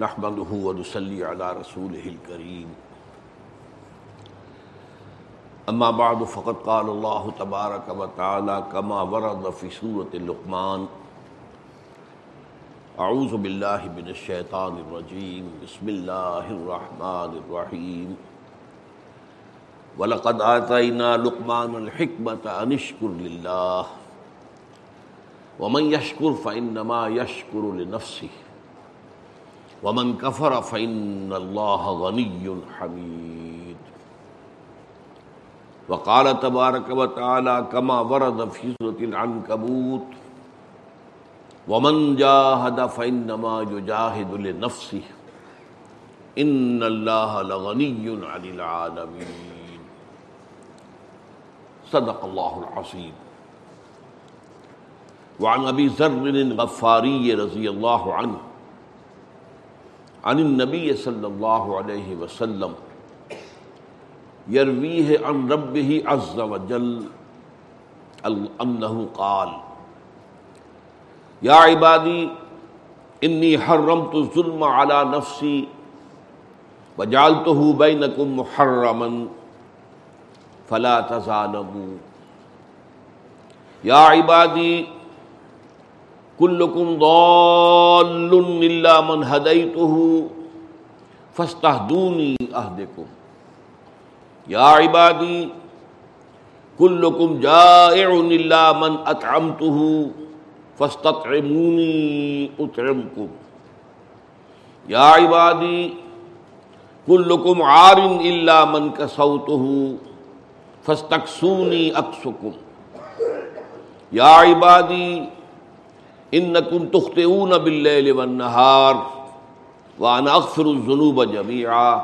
نحمده ونصلي على رسوله الكريم. اما بعد، فقد قال الله تبارك وتعالى كما ورد في سورة اللقمان اعوذ بالله من الشيطان الرجيم. بسم الله الرحمن الرحيم. ولقد آتينا لقمان الحكمة أن اشكر لله. ومن يشكر فإنما يشكر لنفسه. ومن كفر فإن الله غني حميد. وقال تبارك وتعالى كما ورد في سورة العنكبوت ومن جاهد فإنما يجاهد لنفسه. إن الله لغني عن العالمين. صدق الله العظيم. وعن أبي ذر الغفاري رضي الله عنه عن النبي صلى الله عليه وسلم يرويه عن ربه عز وجل أنه قال يا عبادي إني حرمت الظلم على نفسي وجعلته بينكم محرما فلا تظالموا يا عبادي كلكم ضال إلا من هديته فاستهدوني أهدكم. يا عبادي، كلكم جائع إلا من أطعمته فاستطعموني أطعمكم. يا عبادي، كلكم عار إلا من كسوته فاستكسوني أكسكم. يا عبادي انکم تخطئون باللیل والنہار وانا اغفر الذنوب جميعا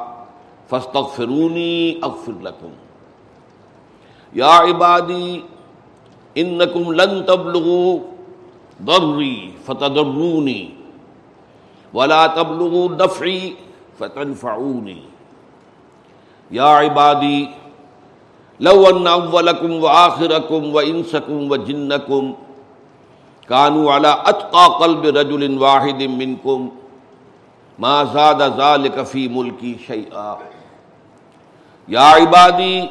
فاستغفرونی اغفر لکم۔ یا عبادی، انکم لن تبلغوا ضری فتضرونی ولا تبلغوا دفعی فتنفعونی۔ یا عبادی، لو ان اولکم وآخرکم وانسکم وجنکم کانو علی اتقا قلب رجل واحد منکم ما زاد ذالک فی ملکی شیئا۔ یا عبادی،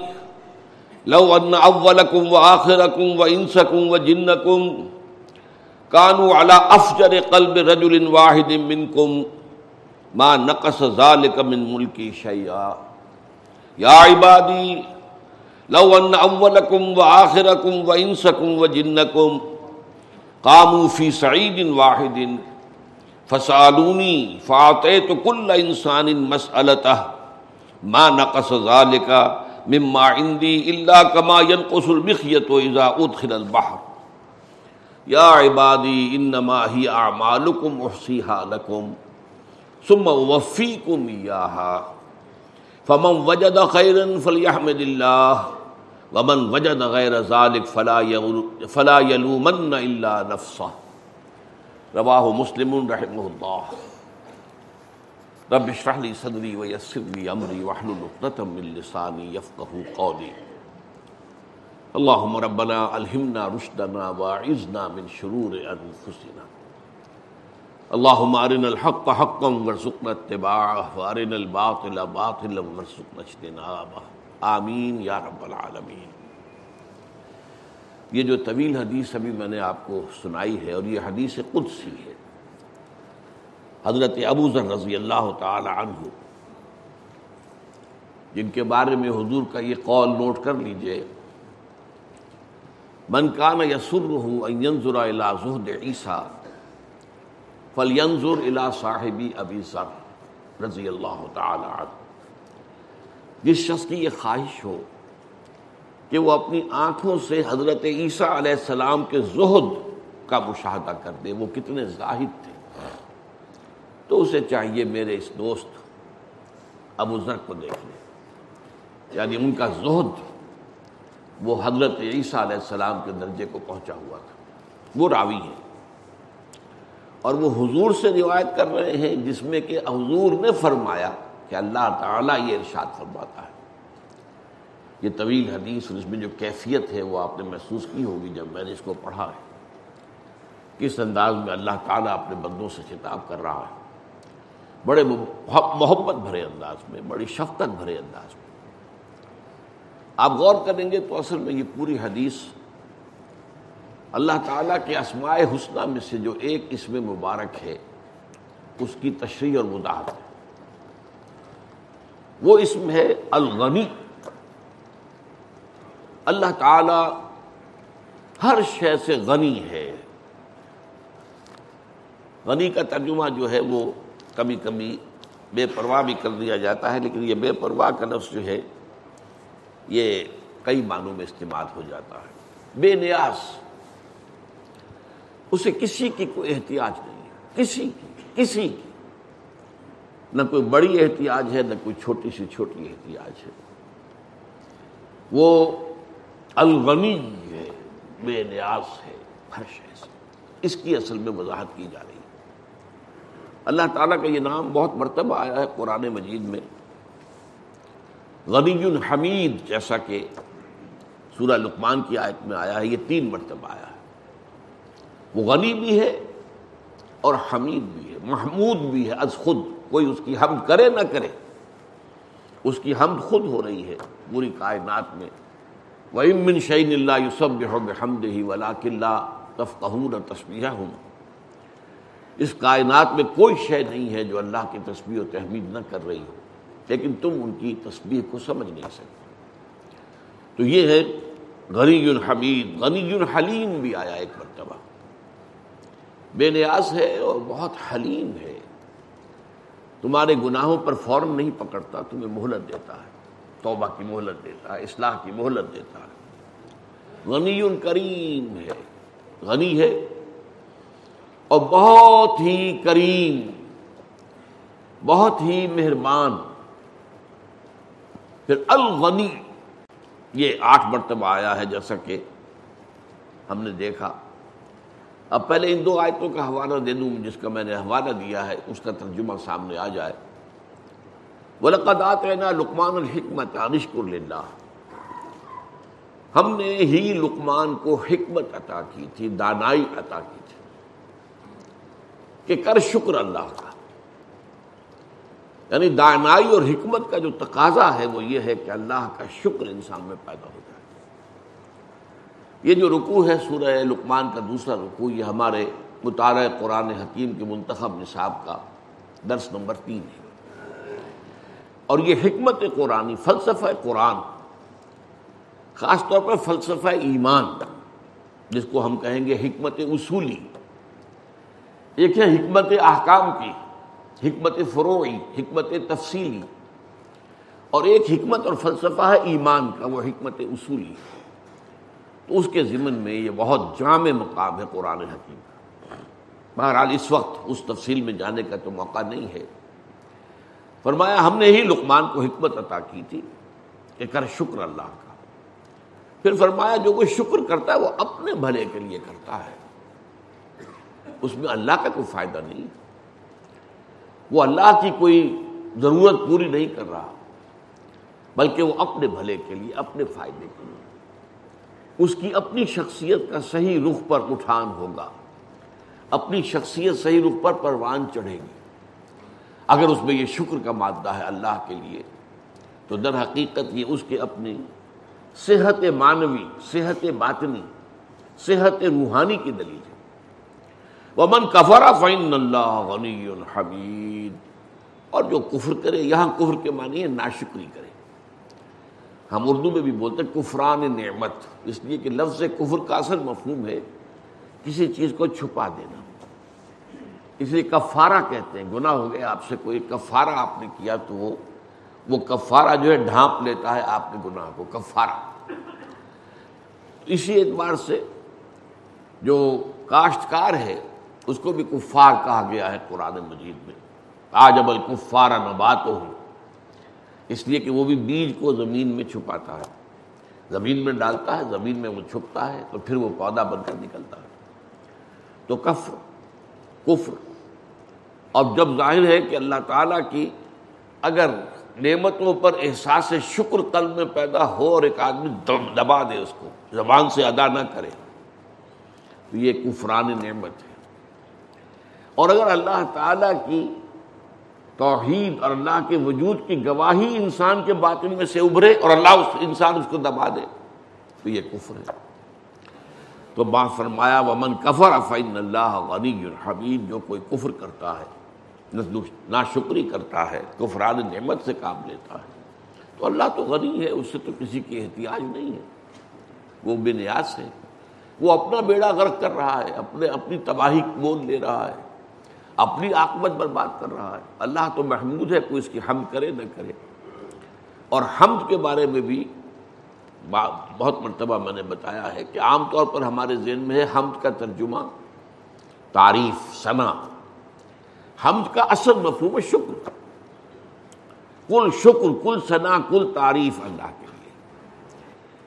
لو ان اولکم وآخرکم وانسکم وجنکم کانو علی افجر قلب رجل واحد منکم، ما نقص ذالک من ملکی شیئا۔ یا عبادی، لو ان اولکم وآخرکم وانسکم وجنکم قاموا فی سعید واحد فسالونی فاطیت کل انسان مسألتہ ما نقص ذالک مما عندی الا کما ينقص المخیت اذا ادخل البحر۔ یا عبادی، انما ہی اعمالکم احصیها لکم، ثم وفیکم ایاہا، فمن وجد خیرا فلیحمد اللہ۔ ومن وجد غیر ذلك فلا فلا يلومن الا نفسه رواه مسلم رحمه الله رب اشرح لي صدري ويسر لي امري واحلل عقدة من لساني يفقهوا قولي اللهم ربنا الهمنا رشدنا واعذنا من شرور انفسنا۔ اللهم ارنا الحق حقا وارزقنا اتباعه، وارنا الباطل باطلا وارزقنا اجتنابه۔ آمین یا رب العالمین۔ یہ جو طویل حدیث ابھی میں نے آپ کو سنائی ہے اور یہ حدیث قدسی ہے، حضرت ابو ذر رضی اللہ تعالی عنہ، جن کے بارے میں حضور کا یہ قول نوٹ کر لیجیے۔ من کان یسر ان ينظر الى زہد عیسیٰ فلینظر الى صاحبی ابی ذر رضی اللہ تعالی عنہ۔ جس شخص کی یہ خواہش ہو کہ وہ اپنی آنکھوں سے حضرت عیسیٰ علیہ السلام کے زہد کا مشاہدہ کر دے، وہ کتنے زاہد تھے۔ تو اسے چاہیے میرے اس دوست ابو ذر کو دیکھ لے۔ یعنی ان کا زہد وہ حضرت عیسیٰ علیہ السلام کے درجے کو پہنچا ہوا تھا۔ وہ راوی ہے اور وہ حضور سے روایت کر رہے ہیں جس میں کہ حضور نے فرمایا کہ اللہ تعالیٰ یہ ارشاد فرماتا ہے۔ یہ طویل حدیث اور اس میں جو کیفیت ہے وہ آپ نے محسوس کی ہوگی جب میں نے اس کو پڑھا ہے۔ کس انداز میں اللہ تعالیٰ اپنے بندوں سے خطاب کر رہا ہے۔ بڑے محبت بھرے انداز میں، بڑی شفقت بھرے انداز میں۔ آپ غور کریں گے تو اصل میں یہ پوری حدیث اللہ تعالیٰ کے اسماء حسنہ میں سے جو ایک اسم مبارک ہے، اس کی تشریح اور مداحت ہے۔ وہ اسم ہے الغنی۔ اللہ تعالی ہر شے سے غنی ہے۔ غنی کا ترجمہ جو ہے وہ کبھی کبھی بے پرواہ بھی کر دیا جاتا ہے، لیکن یہ بے پرواہ کا لفظ جو ہے، یہ کئی معنوں میں استعمال ہو جاتا ہے۔ بے نیاز، اسے کسی کی کوئی احتیاط نہیں ہے۔ کسی کی کسی کی۔ نہ کوئی بڑی احتیاط ہے، نہ کوئی چھوٹی سی چھوٹی احتیاط ہے۔ وہ الغنی ہے، بے نیاز ہے ہر شے سے اس کی اصل میں وضاحت کی جا رہی ہے۔ اللہ تعالیٰ کا یہ نام بہت مرتبہ آیا ہے قرآن مجید میں۔ غنی الحمید جیسا کہ سورہ لقمان کی آیت میں آیا ہے، یہ تین مرتبہ آیا ہے۔ وہ غنی بھی ہے اور حمید بھی ہے، محمود بھی ہے از خود۔ کوئی اس کی حمد کرے نہ کرے، اس کی حمد خود ہو رہی ہے پوری کائنات میں۔ وَإِن شعین اللہ یوسف بحمد ہی ولا قلعہ تفقہون اور تصویہ ہوں اس کائنات میں کوئی شے نہیں ہے جو اللہ کی تصویر و تحمید نہ کر رہی ہو، لیکن تم ان کی تصویر کو سمجھ نہیں سکتے۔ تو یہ ہے غنی الحمید غنی الحلیم بھی آیا ایک مرتبہ۔ بے نیاز ہے اور بہت حلیم ہے۔ تمہارے گناہوں پر فوراً نہیں پکڑتا، تمہیں مہلت دیتا ہے، توبہ کی مہلت دیتا ہے، اصلاح کی مہلت دیتا ہے۔ غنی کریم ہے، غنی ہے اور بہت ہی کریم، بہت ہی مہربان۔ پھر الغنی، یہ آٹھ مرتبہ آیا ہے جیسا کہ ہم نے دیکھا۔ اب پہلے ان دو آیتوں کا حوالہ دے دوں جس کا میں نے حوالہ دیا ہے، اس کا ترجمہ سامنے آ جائے۔ ولقدات نا لکمان الحکمت عشق اللہ ہم نے ہی لقمان کو حکمت عطا کی تھی، دانائی عطا کی تھی کہ کر شکر اللہ کا۔ یعنی دانائی اور حکمت کا جو تقاضا ہے وہ یہ ہے کہ اللہ کا شکر انسان میں پیدا ہو جائے۔ یہ جو رکوع ہے سورہ لقمان کا دوسرا رکوع، یہ ہمارے مطالعہ قرآن حکیم کے منتخب نصاب کا درس نمبر تین ہے۔ اور یہ حکمت قرآن فلسفہ قرآن، خاص طور پر فلسفہ ایمان جس کو ہم کہیں گے حکمت اصولی۔ ایک ہے حکمت احکام کی، حکمت فروعی، حکمت تفصیلی۔ اور ایک حکمت اور فلسفہ ہے ایمان کا، وہ حکمت اصولی۔ تو اس کے ضمن میں یہ بہت جامع مقام ہے قرآن حکیم کا۔ بہرحال اس وقت اس تفصیل میں جانے کا تو موقع نہیں ہے۔ فرمایا، ہم نے ہی لقمان کو حکمت عطا کی تھی کہ کر شکر اللہ کا۔ پھر فرمایا، جو کوئی شکر کرتا ہے وہ اپنے بھلے کے لیے کرتا ہے۔ اس میں اللہ کا کوئی فائدہ نہیں۔ وہ اللہ کی کوئی ضرورت پوری نہیں کر رہا، بلکہ وہ اپنے بھلے کے لیے، اپنے فائدے کے لیے۔ اس کی اپنی شخصیت کا صحیح رخ پر اٹھان ہوگا۔ اپنی شخصیت صحیح رخ پر پروان چڑھے گی۔ اگر اس میں یہ شکر کا مادہ ہے اللہ کے لیے، تو در حقیقت یہ اس کے اپنی صحت معنوی، صحت باطنی، صحت روحانی کی دلیل ہے۔ ومن کفرا فین اللہ غنی الحمید اور جو کفر کرے، یہاں کفر کے معنی ہے ناشکری کرے۔ ہم اردو میں بھی بولتے ہیں، کفران نعمت۔ اس لیے کہ لفظ کفر کا اصل مفہوم ہے، کسی چیز کو چھپا دینا۔ اس لیے کفارہ کہتے ہیں۔ گناہ ہو گیا، آپ سے کوئی کفارہ آپ نے کیا تو وہ وہ کفارہ جو ہے، ڈھانپ لیتا ہے آپ کے گناہ کو، کفارہ۔ اسی اعتبار سے جو کاشتکار ہے، اس کو بھی کفار کہا گیا ہے قرآن مجید میں۔ آج ابل کفار نبات ہو اس لیے کہ وہ بھی بیج کو زمین میں چھپاتا ہے۔ زمین میں ڈالتا ہے، زمین میں وہ چھپتا ہے، تو پھر وہ پودا بن کر نکلتا ہے۔ تو کفر کفر۔ اور جب ظاہر ہے کہ اللہ تعالیٰ کی اگر نعمتوں پر احساس شکر قلب میں پیدا ہو اور ایک آدمی دبا دے اس کو، زبان سے ادا نہ کرے، تو یہ کفران نعمت ہے۔ اور اگر اللہ تعالیٰ کی توحید اور اللہ کے وجود کی گواہی انسان کے باطن میں سے ابھرے اور اللہ اس انسان اس کو دبا دے، تو یہ کفر ہے۔ تو با فرمایا، ومن کفر افین اللہ غنی حبیب جو کوئی کفر کرتا ہے نہ شکری کرتا ہے، کفران نعمت سے کام لیتا ہے، تو اللہ تو غنی ہے، اس سے تو کسی کی احتیاج نہیں ہے۔ وہ بے نیاز ہے، وہ اپنا بیڑا غرق کر رہا ہے، اپنے اپنی تباہی مول لے رہا ہے۔ اپنی آکمت برباد کر رہا ہے۔ اللہ تو محمود ہے، کوئی اس کی حمد کرے نہ کرے۔ اور حمد کے بارے میں بھی بہت مرتبہ میں نے بتایا ہے کہ عام طور پر ہمارے ذہن میں ہے، حمد کا ترجمہ تعریف ثنا حمد کا اصل مفہوم ہے شکر۔ کل شکر، کل ثنا کل تعریف اللہ کے لیے۔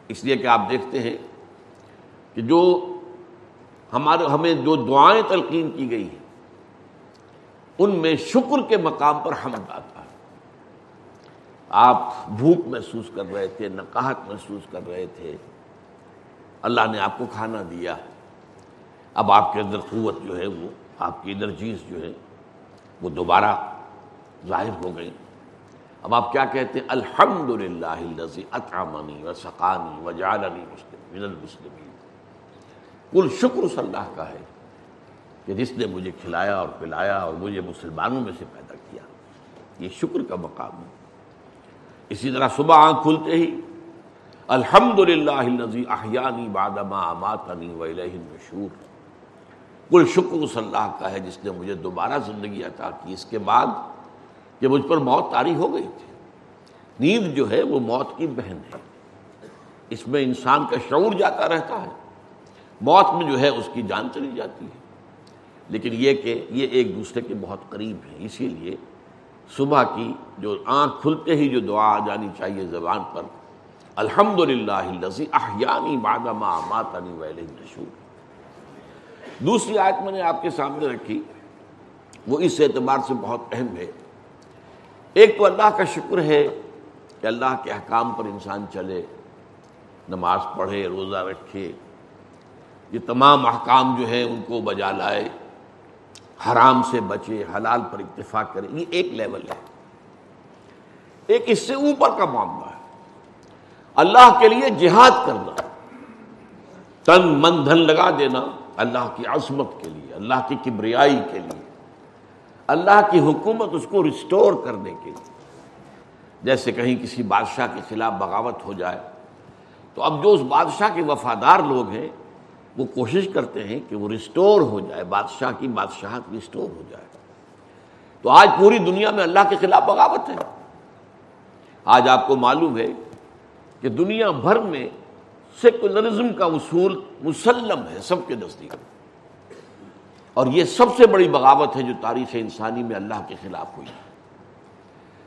اس لیے کہ آپ دیکھتے ہیں کہ جو ہمارے ہمیں جو دعائیں تلقین کی گئی ہیں ان میں شکر کے مقام پر حمد آتا ہے۔ آپ بھوک محسوس کر رہے تھے نقاہت محسوس کر رہے تھے، اللہ نے آپ کو کھانا دیا۔ اب آپ کے اندر قوت جو ہے وہ، آپ کی انرجیز جو ہے وہ دوبارہ ظاہر ہو گئی۔ اب آپ کیا کہتے ہیں؟ الحمد للہ اطعمنی و سقانی و جالنی مسلم المسلمین۔ کل شکر اللہ کا ہے۔ کہ جس نے مجھے کھلایا اور پلایا اور مجھے مسلمانوں میں سے پیدا کیا، یہ شکر کا مقام ہے۔ اسی طرح صبح آنکھ کھلتے ہی الحمد للہ احیانی بادما اماتنی مشہور کل شکر اس اللہ کا ہے جس نے مجھے دوبارہ زندگی عطا کی۔ اس کے بعد کہ مجھ پر موت تاری ہو گئی تھی۔ نیند جو ہے وہ موت کی بہن ہے۔ اس میں انسان کا شعور جاتا رہتا ہے۔ موت میں جو ہے اس کی جان چلی جاتی ہے۔ لیکن یہ کہ یہ ایک دوسرے کے بہت قریب ہیں، اسی لیے صبح کی جو آنکھ کھلتے ہی جو دعا آ جانی چاہیے زبان پر الحمد للہ احیانی بادما ماتانی ویل نشور دوسری آیت میں نے آپ کے سامنے رکھی، وہ اس اعتبار سے بہت اہم ہے۔ ایک تو اللہ کا شکر ہے کہ اللہ کے احکام پر انسان چلے، نماز پڑھے، روزہ رکھے، یہ تمام احکام جو ہیں ان کو بجا لائے۔ حرام سے بچے، حلال پر اتفاق کرے یہ ایک لیول ہے۔ ایک اس سے اوپر کا معاملہ ہے۔ اللہ کے لیے جہاد کرنا۔ تن من دھن لگا دینا اللہ کی عظمت کے لیے، اللہ کی کبریائی کے لیے۔ اللہ کی حکومت اس کو ریسٹور کرنے کے لیے۔ جیسے کہیں کسی بادشاہ کے خلاف بغاوت ہو جائے، تو اب جو اس بادشاہ کے وفادار لوگ ہیں وہ کوشش کرتے ہیں کہ وہ ریسٹور ہو جائے، بادشاہ کی بادشاہت ریسٹور ہو جائے۔ تو آج پوری دنیا میں اللہ کے خلاف بغاوت ہے۔ آج آپ کو معلوم ہے کہ دنیا بھر میں سیکولرزم کا اصول مسلم ہے، سب کے نزدیک۔ اور یہ سب سے بڑی بغاوت ہے جو تاریخ انسانی میں اللہ کے خلاف ہوئی۔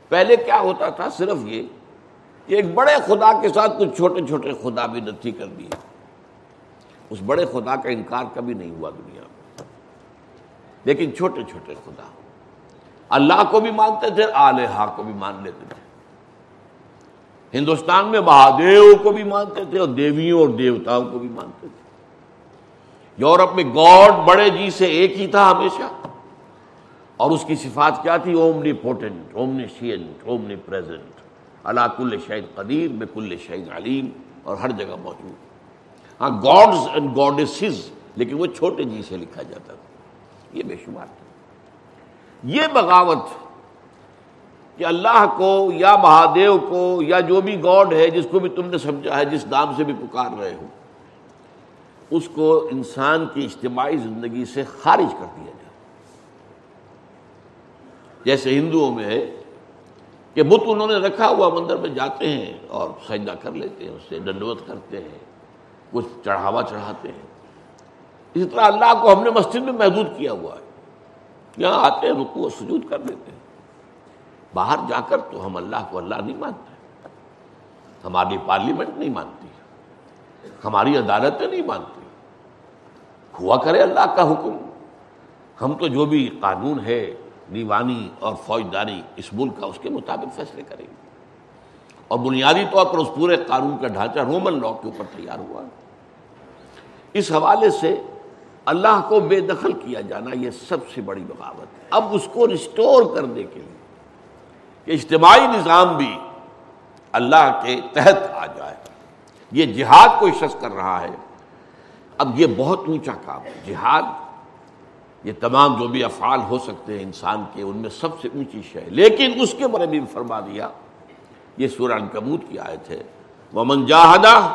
پہلے کیا ہوتا تھا؟ صرف یہ کہ ایک بڑے خدا کے ساتھ کچھ چھوٹے چھوٹے خدا بھی نتھی کر دیے۔ اس بڑے خدا کا انکار کبھی نہیں ہوا دنیا میں۔ لیکن چھوٹے چھوٹے خدا۔ اللہ کو بھی مانتے تھے، آلیہ کو بھی مان لیتے تھے۔ ہندوستان میں مہادیو کو بھی مانتے تھے اور دیویوں اور دیوتاؤں کو بھی مانتے تھے۔ یورپ میں گاڈ بڑے جی سے ایک ہی تھا ہمیشہ۔ اور اس کی صفات کیا تھی؟ Omnipotent omniscient omnipresent اللہ کل شہید قدیر میں کل شہید علیم۔ اور ہر جگہ موجود۔ ہاں گاڈز اینڈ گاڈسز لیکن وہ چھوٹے جی سے لکھا جاتا تھا۔ یہ بے شمار تھا۔ یہ بغاوت کہ اللہ کو یا مہادیو کو یا جو بھی گاڈ ہے، جس کو بھی تم نے سمجھا ہے، جس نام سے بھی پکار رہے ہو، اس کو انسان کی اجتماعی زندگی سے خارج کر دیا جائے۔ جیسے ہندوؤں میں ہے کہ بت انہوں نے رکھا ہوا مندر میں جاتے ہیں اور سجدہ کر لیتے ہیں، اس سے ڈنڈوت کرتے ہیں۔ کچھ چڑھاوا چڑھاتے ہیں۔ اسی طرح اللہ کو ہم نے مسجد میں محدود کیا ہوا ہے۔ یہاں آتے ہیں رکو و سجود کر دیتے ہیں۔ باہر جا کر تو ہم اللہ کو اللہ نہیں مانتے۔ ہماری پارلیمنٹ نہیں مانتی۔ ہماری عدالتیں نہیں مانتی۔ ہوا کرے اللہ کا حکم۔ ہم تو جو بھی قانون ہے، دیوانی اور فوجداری اس ملک کا اس کے مطابق فیصلے کریں گے۔ اور بنیادی طور پر اس پورے قانون کا ڈھانچہ رومن لا کے اوپر تیار ہوا۔ ہے اس حوالے سے اللہ کو بے دخل کیا جانا یہ سب سے بڑی بغاوت ہے۔ اب اس کو ریسٹور کرنے کے لیے کہ اجتماعی نظام بھی اللہ کے تحت آ جائے۔ یہ جہاد کوئی شخص کر رہا ہے۔ اب یہ بہت اونچا کام ہے۔ جہاد، یہ تمام جو بھی افعال ہو سکتے ہیں انسان کے، ان میں سب سے اونچی شے۔ لیکن اس کے بارے میں فرما دیا، یہ سورہ کبوت کی آئے تھے ومن جاہدہ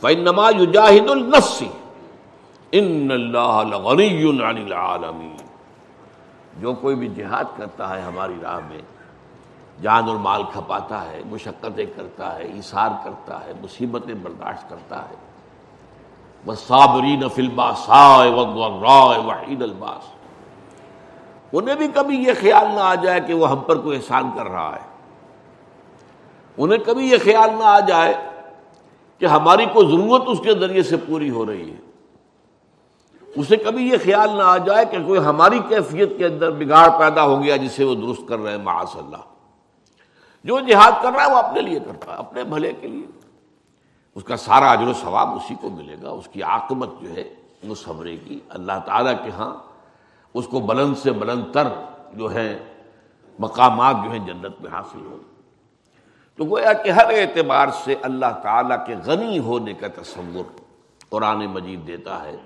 فنما یجاہد النفسی ان اللہ غنی عن العالمین۔ جو کوئی بھی جہاد کرتا ہے ہماری راہ میں، جان اور مال کھپاتا ہے، مشقتیں کرتا ہے اثار کرتا ہے، مصیبتیں برداشت کرتا ہے۔ صابرین فلباس وحید الباس۔ انہیں بھی کبھی یہ خیال نہ آ جائے کہ وہ ہم پر کوئی احسان کر رہا ہے۔ انہیں کبھی یہ خیال نہ آ جائے کہ ہماری کوئی ضرورت اس کے ذریعے سے پوری ہو رہی ہے۔ اسے کبھی یہ خیال نہ آ جائے کہ کوئی ہماری کیفیت کے اندر بگاڑ پیدا ہو گیا جسے وہ درست کر رہے ہیں، معاذ اللہ۔ جو جہاد کر رہا ہے وہ اپنے لیے کرتا ہے، اپنے بھلے کے لیے۔ اس کا سارا اجر و ثواب اسی کو ملے گا، اس کی عاقبت جو ہے وہ سبرے گی اللہ تعالیٰ کے ہاں اس کو بلند سے بلند تر جو ہے مقامات جو ہیں جنت میں حاصل ہو تو گویا کہ ہر اعتبار سے اللہ تعالیٰ کے غنی ہونے کا تصور قرآن مجید دیتا ہے۔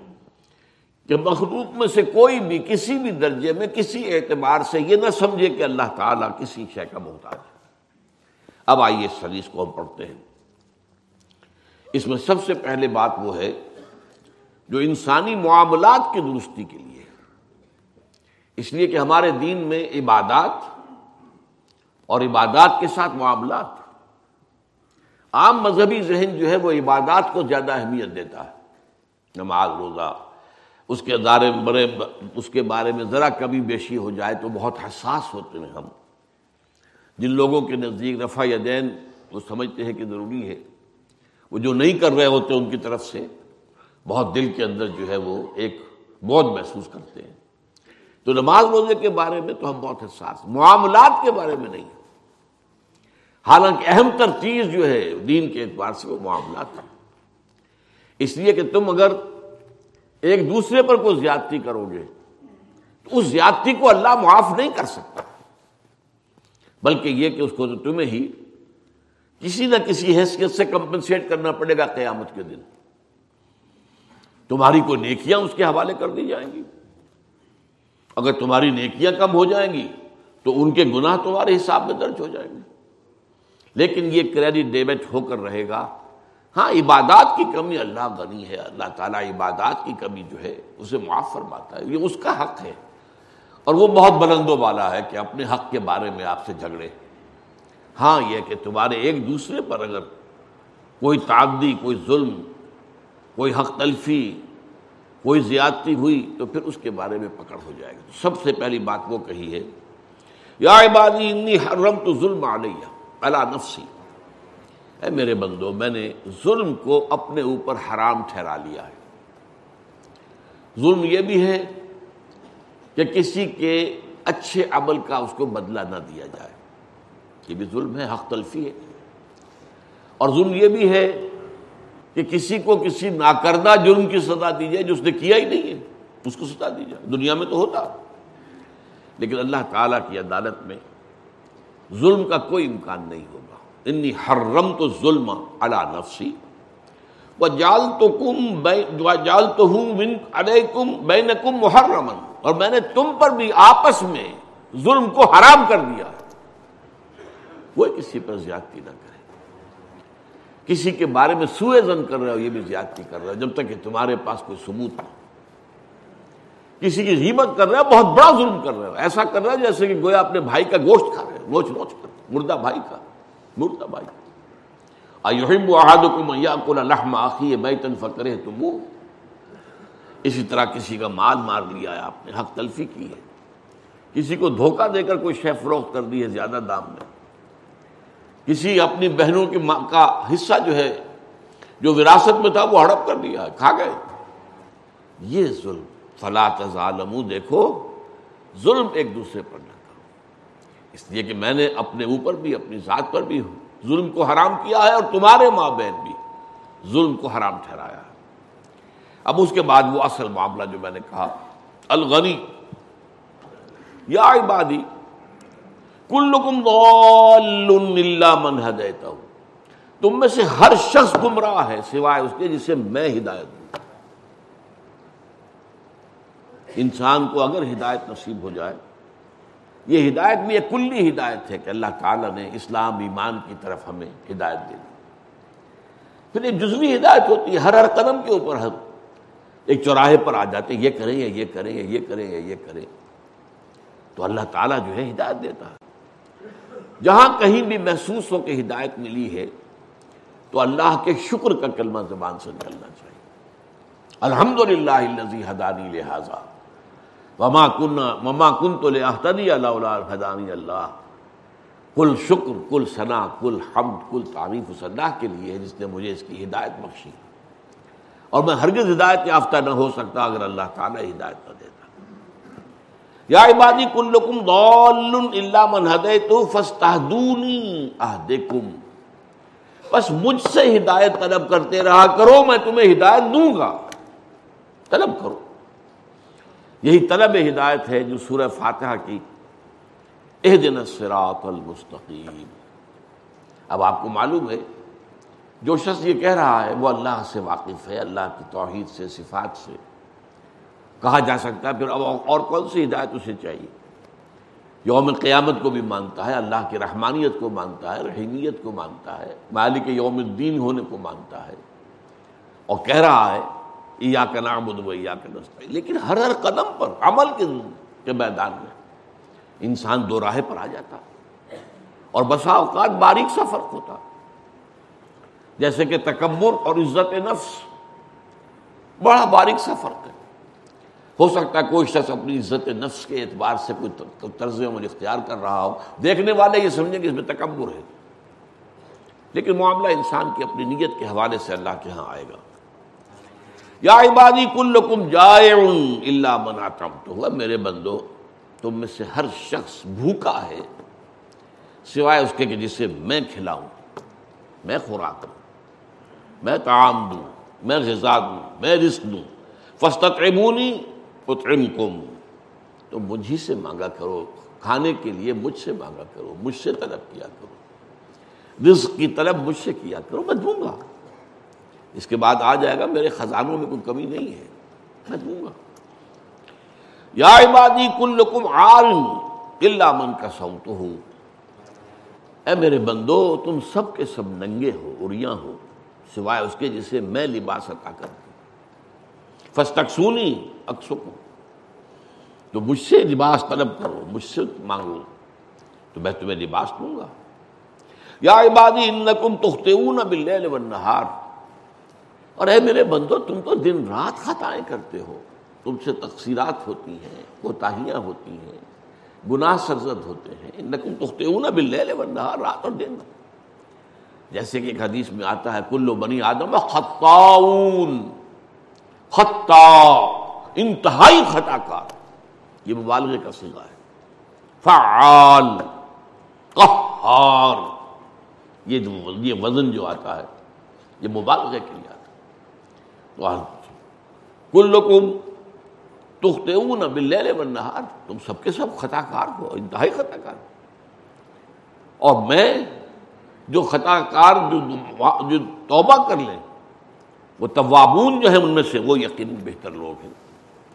کہ مخلوق میں سے کوئی بھی، کسی بھی درجے میں، کسی اعتبار سے یہ نہ سمجھے کہ اللہ تعالیٰ کسی شے کا محتاج ہے۔ اب آئیے اس حدیث کو ہم پڑھتے ہیں۔ اس میں سب سے پہلے بات وہ ہے جو انسانی معاملات کی درستی کے لیے اس لیے کہ ہمارے دین میں عبادات اور عبادات کے ساتھ معاملات عام مذہبی ذہن جو ہے وہ عبادات کو زیادہ اہمیت دیتا ہے۔ نماز، روزہ اس کے ادارے بڑے اس کے بارے میں ذرا کبھی بیشی ہو جائے تو بہت حساس ہوتے ہیں ہم۔ جن لوگوں کے نزدیک رفع یا دین وہ سمجھتے ہیں کہ ضروری ہے۔ وہ جو نہیں کر رہے ہوتے ان کی طرف سے، بہت دل کے اندر جو ہے وہ ایک بہت محسوس کرتے ہیں۔ تو نماز روزے کے بارے میں تو ہم بہت حساس، معاملات کے بارے میں نہیں۔ حالانکہ اہم تر چیز جو ہے دین کے اعتبار سے وہ معاملات ہیں۔ اس لیے کہ تم اگر ایک دوسرے پر کوئی زیادتی کرو گے تو اس زیادتی کو اللہ معاف نہیں کر سکتا بلکہ یہ کہ اس کو تمہیں ہی کسی نہ کسی حیثیت سے کمپنسیٹ کرنا پڑے گا قیامت کے دن تمہاری کوئی نیکیاں اس کے حوالے کر دی جائیں گی اگر تمہاری نیکیاں کم ہو جائیں گی تو ان کے گناہ تمہارے حساب میں درج ہو جائیں گے لیکن یہ کریڈٹ ڈیبٹ ہو کر رہے گا ہاں عبادات کی کمی اللہ غنی ہے، اللہ تعالیٰ عبادات کی کمی جو ہے، اسے معاف فرماتا ہے، یہ اس کا حق ہے۔ اور وہ بہت بلند و بالا ہے کہ اپنے حق کے بارے میں آپ سے جھگڑے۔ ہاں یہ کہ تمہارے ایک دوسرے پر اگر کوئی تعدی، کوئی ظلم، کوئی حق تلفی، کوئی زیادتی ہوئی تو پھر اس کے بارے میں پکڑ ہو جائے گا۔ سب سے پہلی بات وہ کہی ہے، یا عبادی، انی حرم تو ظلم علیہ اللہ نفسی۔ اے میرے بندو، میں نے ظلم کو اپنے اوپر حرام ٹھہرا لیا ہے۔ ظلم یہ بھی ہے کہ کسی کے اچھے عمل کا اس کو بدلہ نہ دیا جائے۔ یہ بھی ظلم ہے، حق تلفی ہے۔ اور ظلم یہ بھی ہے کہ کسی کو کسی ناکردہ جرم کی سزا دی جائے جو اس نے کیا ہی نہیں ہے۔ اس کو سزا دی جائے۔ دنیا میں تو ہوتا۔ لیکن اللہ تعالیٰ کی عدالت میں ظلم کا کوئی امکان نہیں ہوگا۔ انی حرم تو ظلم اللہ نفسی وہ جال تو کم جال تو ہوں کم بین کم محرمن اور میں نے تم پر بھی آپس میں ظلم کو حرام کر دیا۔ وہ کسی پر زیادتی نہ کرے۔ کسی کے بارے میں سوئے زن کر رہے ہو، یہ بھی زیادتی کر رہا ہے جب تک کہ تمہارے پاس کوئی ثبوت نہ کسی کی غیبت کر رہا ہے بہت بڑا ظلم کر رہا ہے ایسا کر رہا ہے جیسے کہ گویا اپنے بھائی کا گوشت کھا رہے ہیں نوچ نوچ کر مردہ بھائی کا۔ مردہ بھائی۔ ایحب احدکم ان یاکل لحم اخیہ میتا فکرہتموہ۔ اسی طرح کسی کا مال مار لیا ہے، آپ نے حق تلفی کی ہے۔ کسی کو دھوکہ دے کر کوئی شے فروخت کر دی ہے زیادہ دام میں۔ کسی اپنی بہنوں کی ماں کا حصہ جو ہے، جو وراثت میں تھا، وہ ہڑپ کر دیا ہے، کھا گئے۔ یہ ظلم، فلا ظالم دیکھو، ظلم ایک دوسرے پر نہ۔ اس لیے کہ میں نے اپنے اوپر بھی، اپنی ذات پر بھی ظلم کو حرام کیا ہے اور تمہارے ماں بہن بھی ظلم کو حرام ٹھہرایا ہے۔ اب اس کے بعد وہ اصل معاملہ جو میں نے کہا، الغنی۔ یا عبادی، کلکم ضال من ہدیتا ہوں تم میں سے ہر شخص گمراہ ہے سوائے اس کے جسے میں ہدایت دوں۔ انسان کو اگر ہدایت نصیب ہو جائے یہ ہدایت بھی ایک کلی ہدایت ہے کہ اللہ تعالیٰ نے اسلام ایمان کی طرف ہمیں ہدایت دے دی۔ پھر ایک جزوی ہدایت ہوتی ہے، ہر ہر قدم کے اوپر ہم ایک چوراہے پر آ جاتے یہ کریں یا یہ کریں یا یہ کریں یا یہ کریں۔ تو اللہ تعالیٰ جو ہے ہدایت دیتا ہے۔ جہاں کہیں بھی محسوس ہو کہ ہدایت ملی ہے، تو اللہ کے شکر کا کلمہ زبان سے نکلنا چاہیے۔ الحمد للہ حدانی لہٰذا۔ وما کن مما کن تو لہدی اللہ حدانی اللہ کل شکر کل ثنا کل حمد کل تعریف اللہ کے لیے جس نے مجھے اس کی ہدایت بخشی۔ اور میں ہرگز ہدایت یافتہ نہ ہو سکتا اگر اللہ تعالیٰ ہدایت نہ دیتا۔ یا عبادی کلکم ضال الا من ہدیت فاستهدونی اهدکم بس مجھ سے ہدایت طلب کرتے رہا کرو، میں تمہیں ہدایت دوں گا۔ طلب کرو۔ یہی طلب ہدایت ہے جو سورہ فاتحہ کی۔ اہدنا الصراط المستقیم۔ اب آپ کو معلوم ہے، جو شخص یہ کہہ رہا ہے، وہ اللہ سے واقف ہے، اللہ کی توحید سے، صفات سے۔ کہا جا سکتا ہے، پھر اب اور کون سی ہدایت اسے چاہیے؟ یوم قیامت کو بھی مانتا ہے، اللہ کی رحمانیت کو مانتا ہے، رحیمیت کو مانتا ہے، مالک یوم الدین ہونے کو مانتا ہے۔ اور کہہ رہا ہے یا کا نام یا کا نستا لیکن ہر ہر قدم پر عمل کے میدان میں انسان دو راہ پر آ جاتا اور بسا اوقات باریک سا فرق ہوتا۔ جیسے کہ تکبر اور عزت نفس بڑا باریک سا فرق ہے۔ ہو سکتا ہے کوئی شخص اپنی عزت نفس کے اعتبار سے کوئی طرز عمل اختیار کر رہا ہو۔ دیکھنے والے یہ سمجھیں کہ اس میں تکبر ہے۔ لیکن معاملہ انسان کی اپنی نیت کے حوالے سے اللہ کے ہاں آئے گا۔ یا عبادی کل جائے اللہ مناتا تو میرے بندو، تم میں سے ہر شخص بھوکا ہے، سوائے اس کے کہ جسے میں کھلاؤں، میں خوراک دوں میں تعام دوں، میں غذا دوں، میں رزق دوں۔ فستقعمونی اطعمکم۔ تو مجھ سے مانگا کرو، کھانے کے لیے مجھ سے مانگا کرو، مجھ سے طلب کیا کرو، رزق کی طلب مجھ سے کیا کرو، میں دوں گا۔ اس کے بعد آ جائے گا، میرے خزانوں میں کوئی کمی نہیں ہے۔ میں دوں گا۔ یا عبادی کلکم عالم اللہ من کا سوت ہو اے میرے بندو، تم سب کے سب ننگے ہو اریاں ہو، سوائے اس کے جسے میں لباس عطا کر دوں فستقسونی اکسکوں تو مجھ سے لباس طلب کرو، مجھ سے مانگو۔ تو میں تمہیں لباس دوں گا۔ یا عبادی، انکم تختعون باللیل والنہار۔ اور اے میرے بندو، تم تو دن رات خطائیں کرتے ہو۔ تم سے تقصیرات ہوتی ہیں، کوتاہیاں ہوتی ہیں، گناہ سرزد ہوتے ہیں۔ انکم تختعون باللیل والنہار، رات اور دن۔ جیسے کہ ایک حدیث میں آتا ہے، کلو بنی آدم خطاؤن۔ خطا، انتہائی خطا کار۔ یہ مبالغے کا سگا ہے۔ فعال، قہار۔ یہ وزن جو آتا ہے، یہ مبالغے کے لیے آتا ہے۔ کلکم تختعون باللیل والنہار، تم سب کے سب خطا کار ہو، انتہائی خطا کار اور میں جو خطا کار جو توبہ کر لیں، وہ توابون جو ہے ان میں سے، وہ یقیناً بہتر لوگ ہیں۔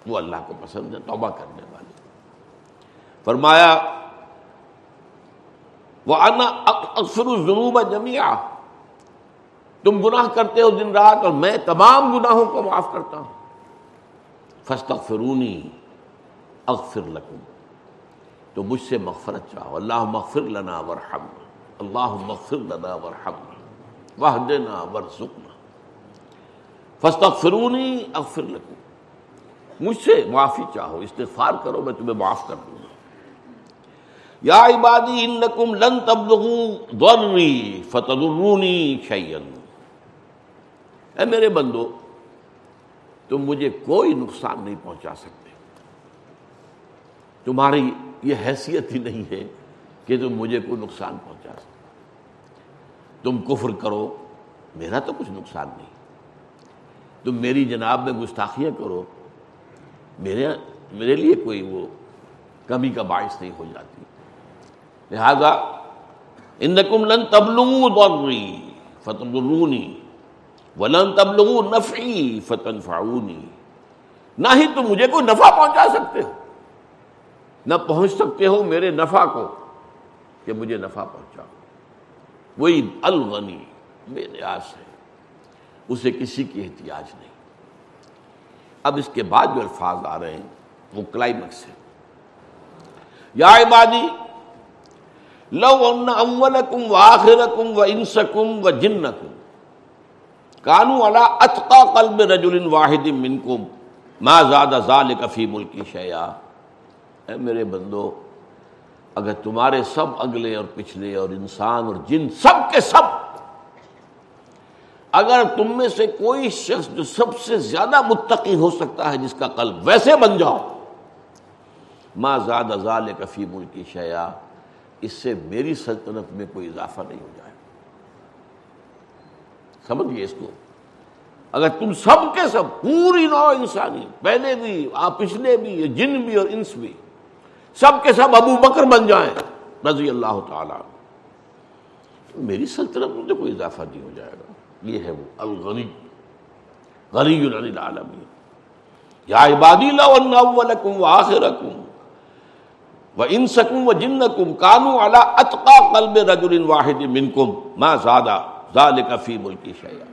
وہ اللہ کو پسند ہے توبہ کرنے والے۔ فرمایا وہ اکثر الجنوب جمیا تم گناہ کرتے ہو دن رات اور میں تمام گناہوں کو معاف کرتا ہوں۔ فسط فرونی اغفر لکم۔ تو مجھ سے مغفرت چاہو۔ اللہ مغفر لنا ورحم اللہ مغفر لنا ورحم واہ دینا ور فرونی اغفر لکھوں مجھ سے معافی چاہو۔ استغفار کرو، میں تمہیں معاف کر دوں گا۔ یا عبادی، انکم لن تبلغوا ضرری فتضرونی شیئا۔ اے میرے بندو، تم مجھے کوئی نقصان نہیں پہنچا سکتے۔ تمہاری یہ حیثیت ہی نہیں ہے کہ تم مجھے کوئی نقصان پہنچا سکتے۔ تم کفر کرو، میرا تو کچھ نقصان نہیں۔ تم میری جناب میں گستاخیاں کرو، میرے میرے لیے کوئی وہ کمی کا باعث نہیں ہو جاتی۔ لہذا انکم لن تبلغوا ضرری ولن تبلغوا نفعی فتنفعونی نہ ہی تم مجھے کوئی نفع پہنچا سکتے ہو۔ نہ پہنچ سکتے ہو میرے نفع کو کہ مجھے نفع پہنچاؤ۔ وہی الغنی، بے نیاز ہے۔ اسے کسی کی احتیاج نہیں۔ اب اس کے بعد جو الفاظ آ رہے ہیں، وہ کلائمیکس ہے۔ یا عبادی، لو ان اولکم و آخرکم و انسکم و جنکم۔ کانو علا اتقا قلب رجل واحد منکم ما زاد ذالک فی ملکی شیعہ۔ اے میرے بندو، اگر تمہارے سب اگلے اور پچھلے اور انسان اور جن سب کے سب، اگر تم میں سے کوئی شخص جو سب سے زیادہ متقی ہو سکتا ہے، جس کا قلب ویسے بن جاؤ ماں زیادہ ظال کفی ملکی شیا اس سے میری سلطنت میں کوئی اضافہ نہیں ہو جائے۔ سمجھیے اس کو۔ اگر تم سب کے سب پوری نو انسانی، پہلے بھی آپ پچھلے بھی جن بھی اور انس بھی، سب کے سب ابو بکر بن جائیں۔ رضی اللہ تعالی میری سلطنت میں کوئی اضافہ نہیں ہو جائے گا۔ یہ ہے وہ الغنی، غنی العالمین۔ یا عبادی لو ان اولکم و آخرکم و انسکم و جنکم کانو علی اتقا قلب رجل واحد منکم ما زادہ۔ ذالک فی ملکی شیعہ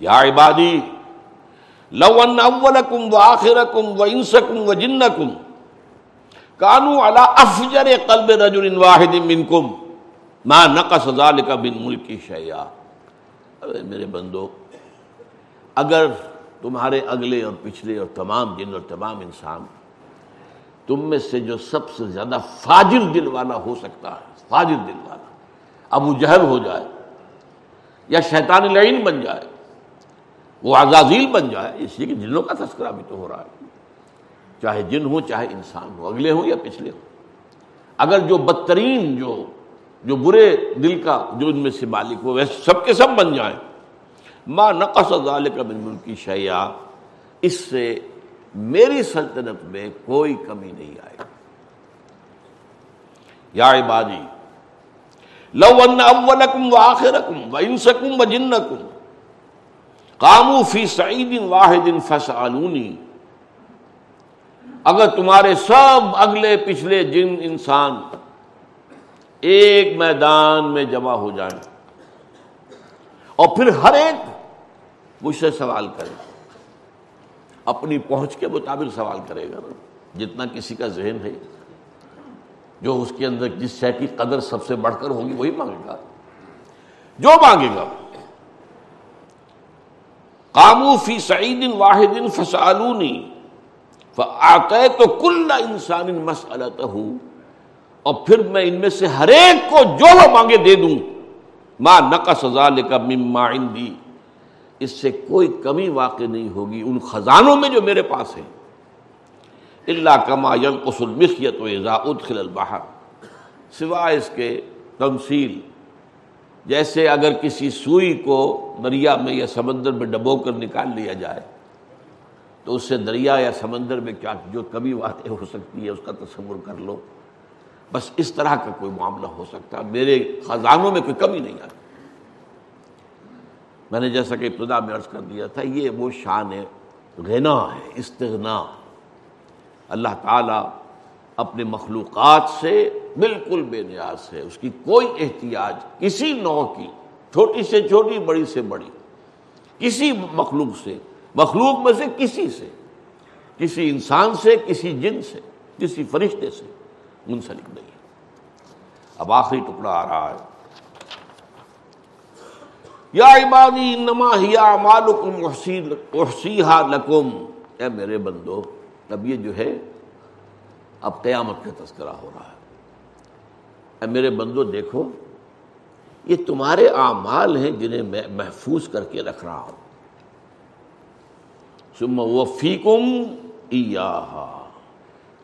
یا عبادی، لو ان اولکم و آخرکم و انسکم و جنکم کانو علی افجر قلب رجل واحد منکم ما نقص ذالک بن ملکی شیعہ میرے بندو، اگر تمہارے اگلے اور پچھلے اور تمام جن اور تمام انسان تم میں سے جو سب سے زیادہ فاجر دل والا ہو سکتا ہے، فاجر دل والا، ابو جہل ہو جائے یا شیطان لعین بن جائے، وہ عزازیل بن جائے، اس لیے کہ جنوں کا تذکرہ بھی تو ہو رہا ہے۔ چاہے جن ہو چاہے انسان ہو اگلے ہوں یا پچھلے ہوں۔ اگر جو بدترین، جو جو برے دل کا، جو ان میں سے مالک ہو ویسے سب کے سب بن جائیں۔ ماں نقص ذالک من ملکی شیا اس سے میری سلطنت میں کوئی کمی نہیں آئے یا عبادی لو ان اولکم و آخرکم و انسکم و جنکم قامو فی سعید واحد فسالونی اگر تمہارے سب اگلے پچھلے جن انسان ایک میدان میں جمع ہو جائیں اور پھر ہر ایک مجھ سے سوال کرے اپنی پہنچ کے مطابق سوال کرے گا نا، جتنا کسی کا ذہن ہے۔ جو اس کے اندر جس شے کی قدر سب سے بڑھ کر ہوگی وہی مانگے گا۔ جو مانگے گا۔ کامو فی سعید واحد فسالونی آتے تو کل انسان مسلط ہوں اور پھر میں ان میں سے ہر ایک کو جو وہ مانگے دے دوں۔ ماں نقا سزا لے کر مما دی اس سے کوئی کمی واقع نہیں ہوگی ان خزانوں میں جو میرے پاس ہے اللہ کما المخیت و ایزا ادخل البحر۔ سوائے اس کے تمثیل، جیسے اگر کسی سوئی کو دریا میں یا سمندر میں ڈبو کر نکال لیا جائے، تو اس سے دریا یا سمندر میں کیا جو کمی واقع ہو سکتی ہے، اس کا تصور کر لو۔ بس اس طرح کا کوئی معاملہ ہو سکتا، میرے خزانوں میں کوئی کمی نہیں آئی۔ میں نے جیسا کہ ابتدا میں عرض کر دیا تھا، یہ وہ شان ہے غنا ہے، استغنا۔ اللہ تعالیٰ اپنے مخلوقات سے بالکل بے نیاز ہے۔ اس کی کوئی احتیاج کسی نو کی، چھوٹی سے چھوٹی، بڑی سے بڑی، کسی مخلوق سے، مخلوق میں سے کسی سے، کسی انسان سے، کسی جن سے، کسی فرشتے سے منسلک نہیں اب آخری ٹکڑا آ رہا ہے۔ یا عبادی، انما ہیا مالکم احسیہا لکم۔ اے میرے بندو اب یہ جو ہے، اب قیامت کا تذکرہ ہو رہا ہے۔ اے میرے بندو، دیکھو، یہ تمہارے اعمال ہیں جنہیں میں محفوظ کر کے رکھ رہا ہوں۔ ثم وفیکم ایاہا۔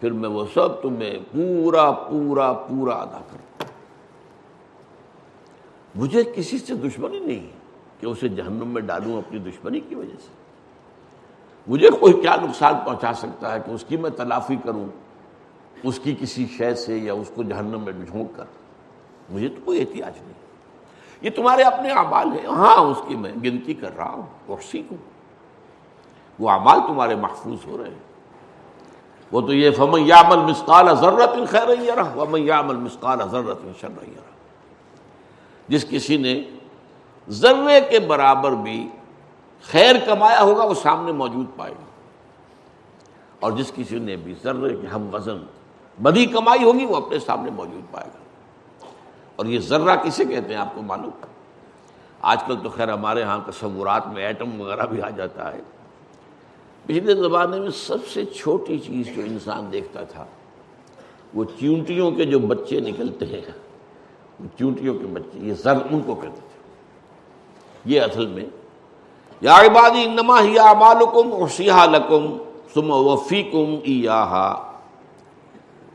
پھر میں وہ سب تمہیں پورا پورا پورا ادا کروں مجھے کسی سے دشمنی نہیں کہ اسے جہنم میں ڈالوں اپنی دشمنی کی وجہ سے۔ مجھے کوئی کیا نقصان پہنچا سکتا ہے کہ اس کی میں تلافی کروں، اس کی کسی شے سے یا اس کو جہنم میں جھونک کر؟ مجھے تو کوئی احتیاط نہیں۔ یہ تمہارے اپنے اعمال ہیں۔ ہاں اس کی میں گنتی کر رہا ہوں، اور سیکھوں۔ وہ اعمال تمہارے محفوظ ہو رہے ہیں۔ وہ تو یہ فمن یامل مسقال ضرورت خیر رہا ومن یامل مسقال ضرورت شر رہا جس کسی نے ذرے کے برابر بھی خیر کمایا ہوگا وہ سامنے موجود پائے گا۔ اور جس کسی نے بھی ذرے کے ہم وزن بدی کمائی ہوگی وہ اپنے سامنے موجود پائے گا۔ اور یہ ذرہ کسے کہتے ہیں آپ کو معلوم؟ آج کل تو خیر ہمارے ہاں تصورات میں ایٹم وغیرہ بھی آ جاتا ہے۔ پچھلے زمانے میں سب سے چھوٹی چیز جو انسان دیکھتا تھا، وہ چونٹیوں کے جو بچے نکلتے ہیں، چونٹیوں کے بچے، یہ زر ان کو کہتے تھے۔ یہ اصل میں یا عبادی، انما ہی اعمالکم احصیہا لکم ثم وفیکم ایاہا۔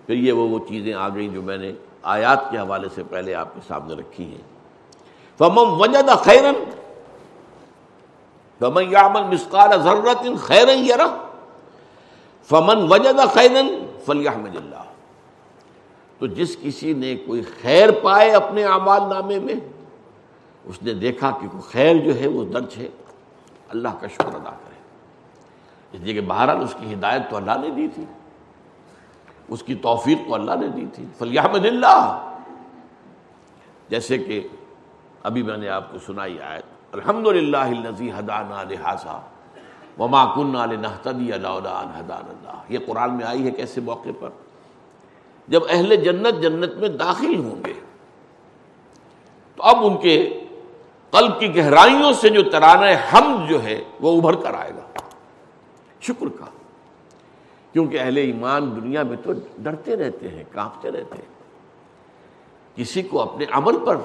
پھر یہ وہ وہ چیزیں آ گئیں جو میں نے آیات کے حوالے سے پہلے آپ کے سامنے رکھی ہیں۔ فمن وجد خیرن، فمن یعمل مسقال ذرت خیرن یرہ، فمن وجد خیرن فلیحمد اللہ۔ تو جس کسی نے کوئی خیر پائے اپنے اعمال نامے میں، اس نے دیکھا کہ کوئی خیر جو ہے وہ درج ہے۔ اللہ کا شکر ادا کرے۔ اس لیے کہ بہرحال اس کی ہدایت تو اللہ نے دی تھی۔ اس کی توفیق تو اللہ نے دی تھی۔ فلیحمد اللہ جیسے کہ ابھی میں نے آپ کو سنائی آیت۔ الحمد للہ الزی حدان لہٰذا وما کن لنہتدی اللہ حدان اللہ۔ یہ قرآن میں آئی ہے کیسے موقع پر؟ جب اہل جنت جنت میں داخل ہوں گے، تو اب ان کے قلب کی گہرائیوں سے جو ترانہ ہم جو ہے وہ ابھر کر آئے گا۔ شکر کا۔ کیونکہ اہل ایمان دنیا میں تو ڈرتے رہتے ہیں، کانپتے رہتے ہیں۔ کسی کو اپنے عمل پر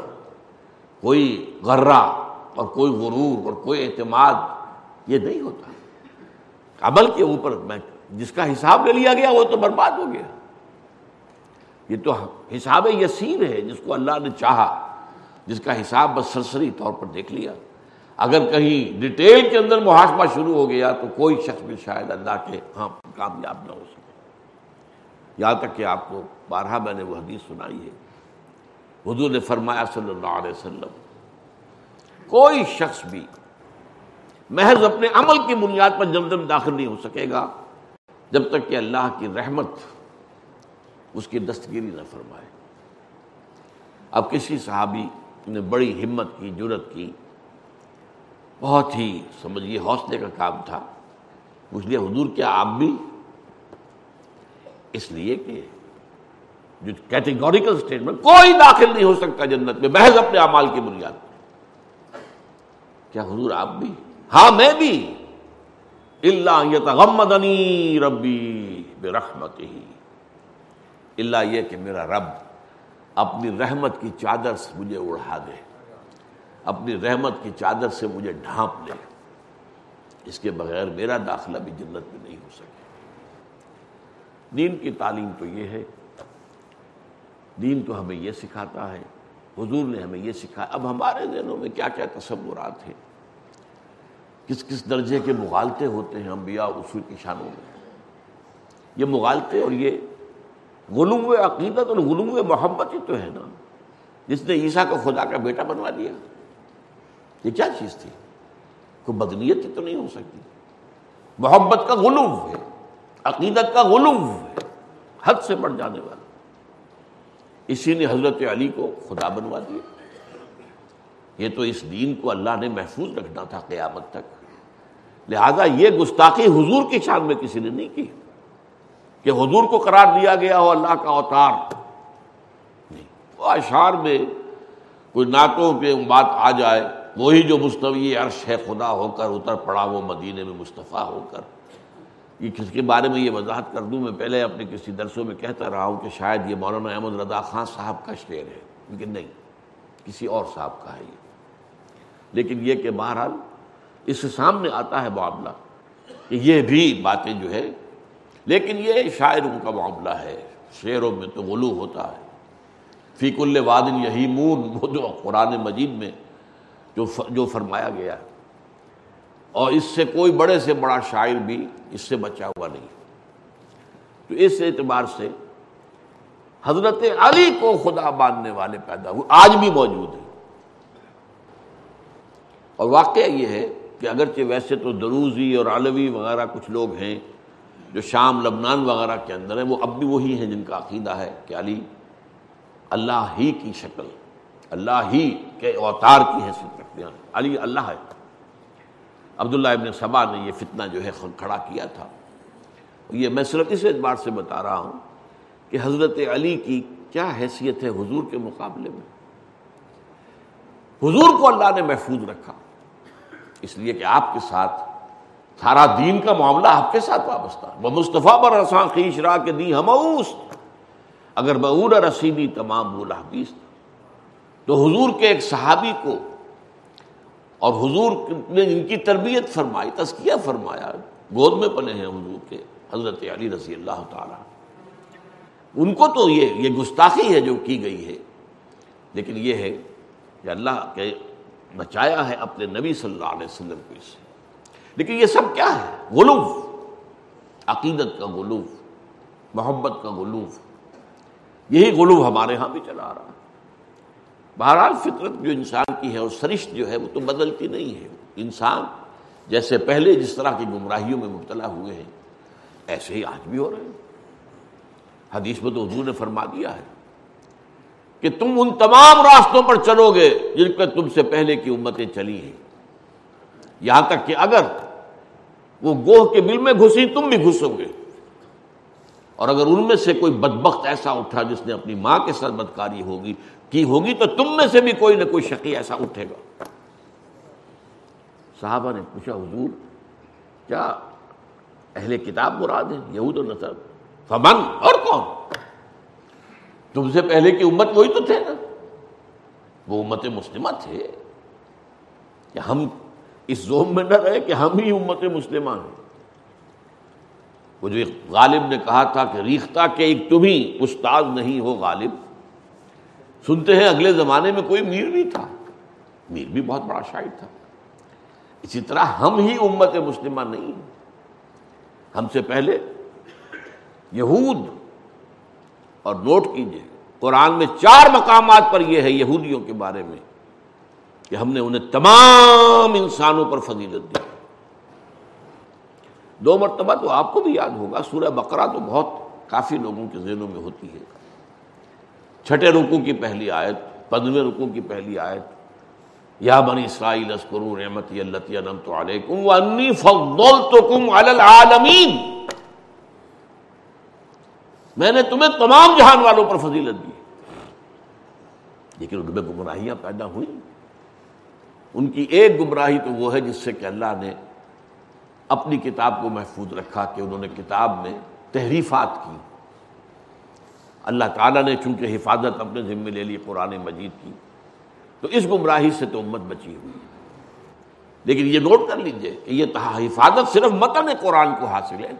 کوئی غرہ اور کوئی غرور اور کوئی اعتماد یہ نہیں ہوتا۔ عمل کے اوپر میں جس کا حساب لے لیا گیا وہ تو برباد ہو گیا۔ یہ تو حساب یسیر ہے، جس کو اللہ نے چاہا۔ جس کا حساب بس سرسری طور پر دیکھ لیا۔ اگر کہیں ڈیٹیل کے اندر محاسبہ شروع ہو گیا تو کوئی شخص بھی شاید اللہ کے ہاں کامیاب نہ ہو سکے۔ یہاں تک کہ آپ کو بارہا میں نے وہ حدیث سنائی ہے۔ حضور نے فرمایا صلی اللہ علیہ وسلم، کوئی شخص بھی محض اپنے عمل کی بنیاد پر جلد میں داخل نہیں ہو سکے گا جب تک کہ اللہ کی رحمت اس کی دستگیری نہ فرمائے۔ اب کسی صحابی نے بڑی ہمت کی جرت کی، بہت ہی سمجھیے حوصلے کا کام تھا۔ اس لیے حضور کیا آپ بھی اس لیے کہ جو کیٹیگوریکل اسٹیٹمنٹ کوئی داخل نہیں ہو سکتا جنت میں، محض اپنے اعمال کی بنیاد کیا حضور آپ بھی؟ ہاں میں بھی۔ اللہ ربی بے رحمت ہی اللہ یہ کہ میرا رب اپنی رحمت کی چادر سے مجھے اڑا دے۔ اپنی رحمت کی چادر سے مجھے ڈھانپ لے اس کے بغیر میرا داخلہ بھی جنت میں نہیں ہو سکے۔ دین کی تعلیم تو یہ ہے۔ دین تو ہمیں یہ سکھاتا ہے۔ حضور نے ہمیں یہ سکھایا اب ہمارے ذہنوں میں کیا کیا تصورات ہیں؟ کس کس درجے کے مغالطے ہوتے ہیں انبیاء اصول کی شانوں میں؟ یہ مغالطے اور یہ غلوم عقیدت اور غلوم محبت ہی تو ہے نا۔ جس نے عیسیٰ کو خدا کا بیٹا بنوا دیا۔ یہ کیا چیز تھی؟ کوئی بدنیت ہی تو نہیں ہو سکتی۔ محبت کا غلوم ہے، عقیدت کا غلوم ہے، حد سے بڑھ جانے والا۔ اسی نے حضرت علی کو خدا بنوا دیا۔ یہ تو اس دین کو اللہ نے محفوظ رکھنا تھا قیامت تک۔ لہذا یہ گستاخی حضور کی شان میں کسی نے نہیں کی۔ کہ حضور کو قرار دیا گیا ہو اللہ کا اوتار۔ نہیں، وہ اشعار میں کوئی نعتوں پہ بات آ جائے، وہی جو مستوی عرش ہے، خدا ہو کر اتر پڑا، وہ مدینے میں مصطفیٰ ہو کر۔ یہ کس کے بارے میں یہ وضاحت کر دوں؟ میں پہلے اپنے کسی درسوں میں کہتا رہا ہوں کہ شاید یہ مولانا احمد رضا خان صاحب کا شعر ہے، لیکن نہیں، کسی اور صاحب کا ہے یہ۔ لیکن یہ کہ بہرحال اس سے سامنے آتا ہے معاملہ کہ یہ بھی باتیں جو ہے لیکن یہ شاعروں کا معاملہ ہے، شعروں میں تو غلو ہوتا ہے۔ فیق الوادن یہی مون، وہ جو قرآن مجید میں جو جو فرمایا گیا۔ ہے اور اس سے کوئی بڑے سے بڑا شاعر بھی اس سے بچا ہوا نہیں۔ تو اس اعتبار سے حضرت علی کو خدا باندھنے والے پیدا ہوئے، آج بھی موجود ہیں۔ اور واقعہ یہ ہے کہ اگرچہ ویسے تو دروزی اور علوی وغیرہ کچھ لوگ ہیں جو شام لبنان وغیرہ کے اندر ہیں، وہ اب بھی وہی ہیں جن کا عقیدہ ہے کہ علی اللہ ہی کی شکل، اللہ ہی کے اوتار کی حیثیت رکھتے ہیں۔ علی اللہ ہے۔ عبداللہ ابن صبا نے یہ فتنہ جو ہے کھڑا کیا تھا۔ یہ میں صرف اس اعتبار سے بتا رہا ہوں کہ حضرت علی کی کیا حیثیت ہے حضور کے مقابلے میں؟ حضور کو اللہ نے محفوظ رکھا، اس لیے کہ آپ کے ساتھ سارا دین کا معاملہ آپ کے ساتھ وابستہ وہ مصطفیٰ پر رساں خیش را کے دی ہموس اگر بور رسیدی تمام بولا حبیث تو حضور کے ایک صحابی کو اور حضور نے جن کی تربیت فرمائی، تزکیہ فرمایا۔ گود میں پلے ہیں حضور کے حضرت علی رضی اللہ تعالیٰ ان کو تو یہ یہ گستاخی ہے جو کی گئی ہے۔ لیکن یہ ہے کہ اللہ کے بچایا ہے اپنے نبی صلی اللہ علیہ وسلم کو اس سے۔ لیکن یہ سب کیا ہے؟ غلوف. عقیدت کا غلوف. محبت کا غلوف. یہی غلوف ہمارے ہاں بھی چلا رہا ہے. بہرحال فطرت جو انسان کی ہے اور سرشت جو ہے وہ تو بدلتی نہیں ہے. انسان جیسے پہلے جس طرح کی گمراہیوں میں مبتلا ہوئے ہیں، ایسے ہی آج بھی ہو رہے ہیں. حدیث میں تو حضور نے فرما دیا ہے کہ تم ان تمام راستوں پر چلو گے جن پر تم سے پہلے کی امتیں چلی ہیں۔ یہاں تک کہ اگر وہ گوہ کے بل میں گھسی تم بھی گھسو گے۔ اور اگر ان میں سے کوئی بدبخت ایسا اٹھا جس نے اپنی ماں کے ساتھ بدکاری ہوگی، کی ہوگی، تو تم میں سے بھی کوئی نہ کوئی شقی ایسا اٹھے گا۔ صحابہ نے پوچھا، حضور، کیا اہل کتاب مراد ہے یہود و نصر فمن، اور کون؟ تم سے پہلے کی امت وہی تو تھے نا۔ وہ امت مسلمہ تھے۔ کہ ہم اس زوم میں نہ رہے کہ ہم ہی امت مسلمہ ہیں۔ وہ جو غالب نے کہا تھا کہ ریختہ کے ایک تم ہی استاد نہیں ہو غالب، سنتے ہیں اگلے زمانے میں کوئی میر بھی تھا۔ میر بھی بہت بڑا شاعر تھا۔ اسی طرح ہم ہی امت مسلمہ نہیں ہم سے پہلے یہود، اور نوٹ کیجیے، قرآن میں چار مقامات پر یہ ہے یہودیوں کے بارے میں۔ کہ ہم نے انہیں تمام انسانوں پر فضیلت دی۔ دو مرتبہ تو آپ کو بھی یاد ہوگا، سورہ بقرہ تو بہت کافی لوگوں کے ذہنوں میں ہوتی ہے۔ چھٹے رکو کی پہلی آیت، پندرہویں رکو کی پہلی آیت، یا بنی اسرائیل اسکرو رحمتی اللہ علیکم وانی فضلتکم علی العالمین۔ میں نے تمہیں تمام جہان والوں پر فضیلت دی۔ لیکن ان میں گمراہیاں پیدا ہوئی ان کی ایک گمراہی تو وہ ہے جس سے کہ اللہ نے اپنی کتاب کو محفوظ رکھا کہ انہوں نے کتاب میں تحریفات کی۔ اللہ تعالیٰ نے چونکہ حفاظت اپنے ذمے لے لی، قرآن مجید کی، تو اس گمراہی سے تو امت بچی ہوئی لیکن یہ نوٹ کر لیجیے کہ یہ حفاظت صرف متن قرآن کو حاصل ہے۔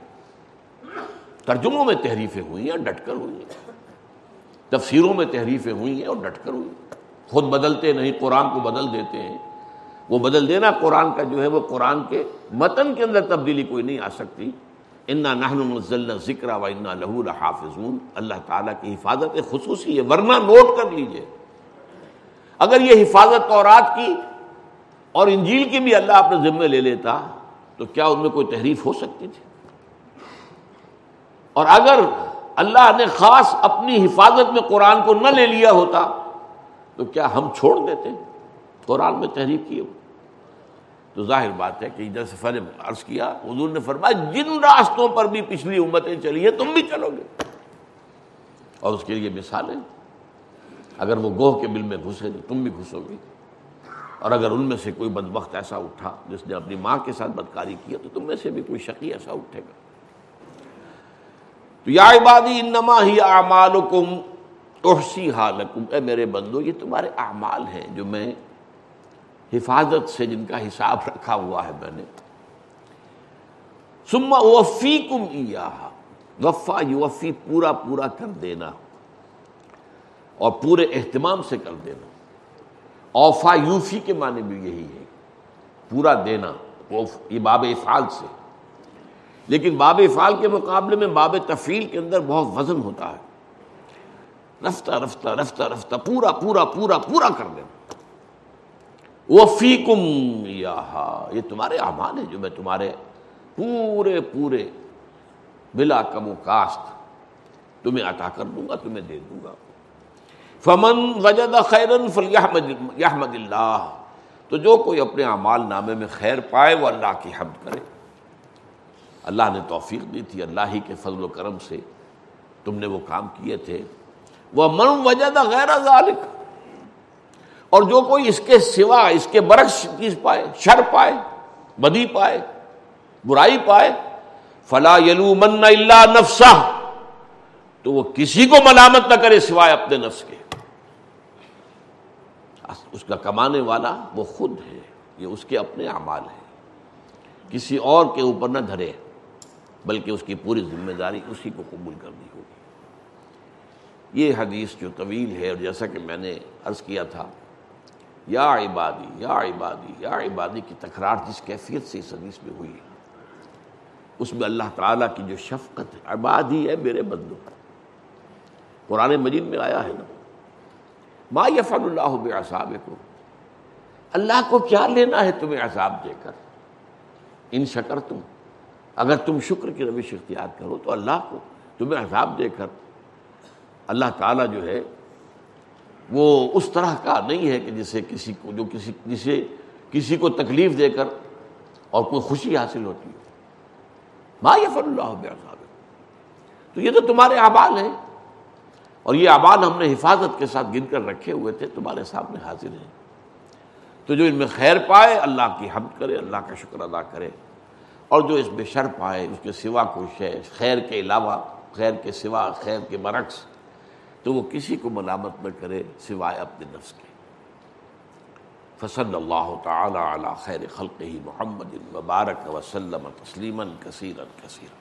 ترجموں میں تحریفیں ہوئی ہیں ڈٹ کر ہوئی ہیں۔ تفسیروں میں تحریفیں ہوئی ہیں اور ڈٹ کر ہوئی خود بدلتے نہیں، قرآن کو بدل دیتے ہیں۔ وہ بدل دینا، قرآن کا جو ہے وہ قرآن کے متن کے اندر تبدیلی کوئی نہیں آ سکتی۔ انا نہن ذکر و انا لہو حافظون اللہ تعالیٰ کی حفاظت خصوصی ہے، ورنہ نوٹ کر لیجیے۔ اگر یہ حفاظت تورات کی اور انجیل کی بھی اللہ اپنے ذمے لے لیتا، تو کیا ان میں کوئی تحریف ہو سکتی تھی؟ اور اگر اللہ نے خاص اپنی حفاظت میں قرآن کو نہ لے لیا ہوتا، تو کیا ہم چھوڑ دیتے؟ قرآن میں تحریف کی تو ظاہر بات ہے کہ جیسے فر عرض کیا، حضور نے فرمایا، جن راستوں پر بھی پچھلی امتیں چلی ہیں، تم بھی چلو گے۔ اور اس کے لیے مثالیں، اگر وہ گوہ کے بل میں گھسے تو تم بھی گھسو گے۔ اور اگر ان میں سے کوئی بدبخت ایسا اٹھا، جس نے اپنی ماں کے ساتھ بدکاری کیا تو تم میں سے بھی کوئی شقی ایسا اٹھے گا۔ تو یا عبادی، انما ہی اعمالکم احسی حالکم اے میرے بندو، یہ تمہارے اعمال ہیں جو میں حفاظت سے جن کا حساب رکھا ہوا ہے میں نے۔ سما وفی کم وفا یوفی، پورا پورا کر دینا۔ اور پورے اہتمام سے کر دینا۔ اوفا، یوفی کے معنی بھی یہی ہے۔ پورا دینا یہ باب افعال سے۔ لیکن باب افعال کے مقابلے میں باب تفیل کے اندر بہت وزن ہوتا ہے۔ رفتہ رفتہ رفتہ رفتہ، پورا پورا پورا پورا کر دینا۔ وفیکم یہ تمہارے اعمال ہیں جو میں تمہارے پورے پورے بلا کم و کاشت تمہیں عطا کر دوں گا، تمہیں دے دوں گا۔ فمن وجد خیرن فلیحمد اللہ۔ تو جو کوئی اپنے اعمال نامے میں خیر پائے، وہ اللہ کی حمد کرے۔ اللہ نے توفیق دی تھی، اللہ ہی کے فضل و کرم سے تم نے وہ کام کیے تھے۔ وہ من وجد غیر ذالک۔ اور جو کوئی اس کے سوا، اس کے برعکس چیز پائے، شر پائے، بدی پائے، برائی پائے، فلا یلو من اللہ نفسا تو وہ کسی کو ملامت نہ کرے سوائے اپنے نفس کے۔ اس کا کمانے والا وہ خود ہے، یہ اس کے اپنے اعمال ہیں۔ کسی اور کے اوپر نہ دھرے، بلکہ اس کی پوری ذمہ داری اسی کو قبول کرنی ہوگی۔ یہ حدیث جو طویل ہے، اور جیسا کہ میں نے عرض کیا تھا یا عبادی یا عبادی یا عبادی کی تکرار جس کیفیت سے اس حدیث میں ہوئی ہے۔ اس میں اللہ تعالیٰ کی جو شفقت ہے عبادی ہے میرے بندو، قرآن مجید میں آیا ہے نا۔ ما یفعل اللہ بے کو اللہ کو کیا لینا ہے تمہیں عذاب دے کر؟ ان شکر تم اگر تم شکر کی روش اختیار کرو تو اللہ کو تمہیں عذاب دے کر۔ اللہ تعالیٰ جو ہے وہ اس طرح کا نہیں ہے کہ جسے کسی کو جو کسی جسے کسی کو تکلیف دے کر اور کوئی خوشی حاصل ہوتی ہے ما یفر اللہ بے تو یہ تو تمہارے اعمال ہیں۔ اور یہ اعمال ہم نے حفاظت کے ساتھ گن کر رکھے ہوئے تھے، تمہارے سامنے حاضر ہیں۔ تو جو ان میں خیر پائے، اللہ کی حمد کرے، اللہ کا شکر ادا کرے۔ اور جو اس میں شر پائے، اس کے سوا کوئی ہے خیر کے علاوہ، خیر کے سوا خیر کے برعکس۔ تو وہ کسی کو ملامت نہ کرے سوائے اپنے نفس کے۔ فصل اللہ تعالی علی خیر خلق ہی محمد مبارک وسلم تسلیما کثیرا کثیرا۔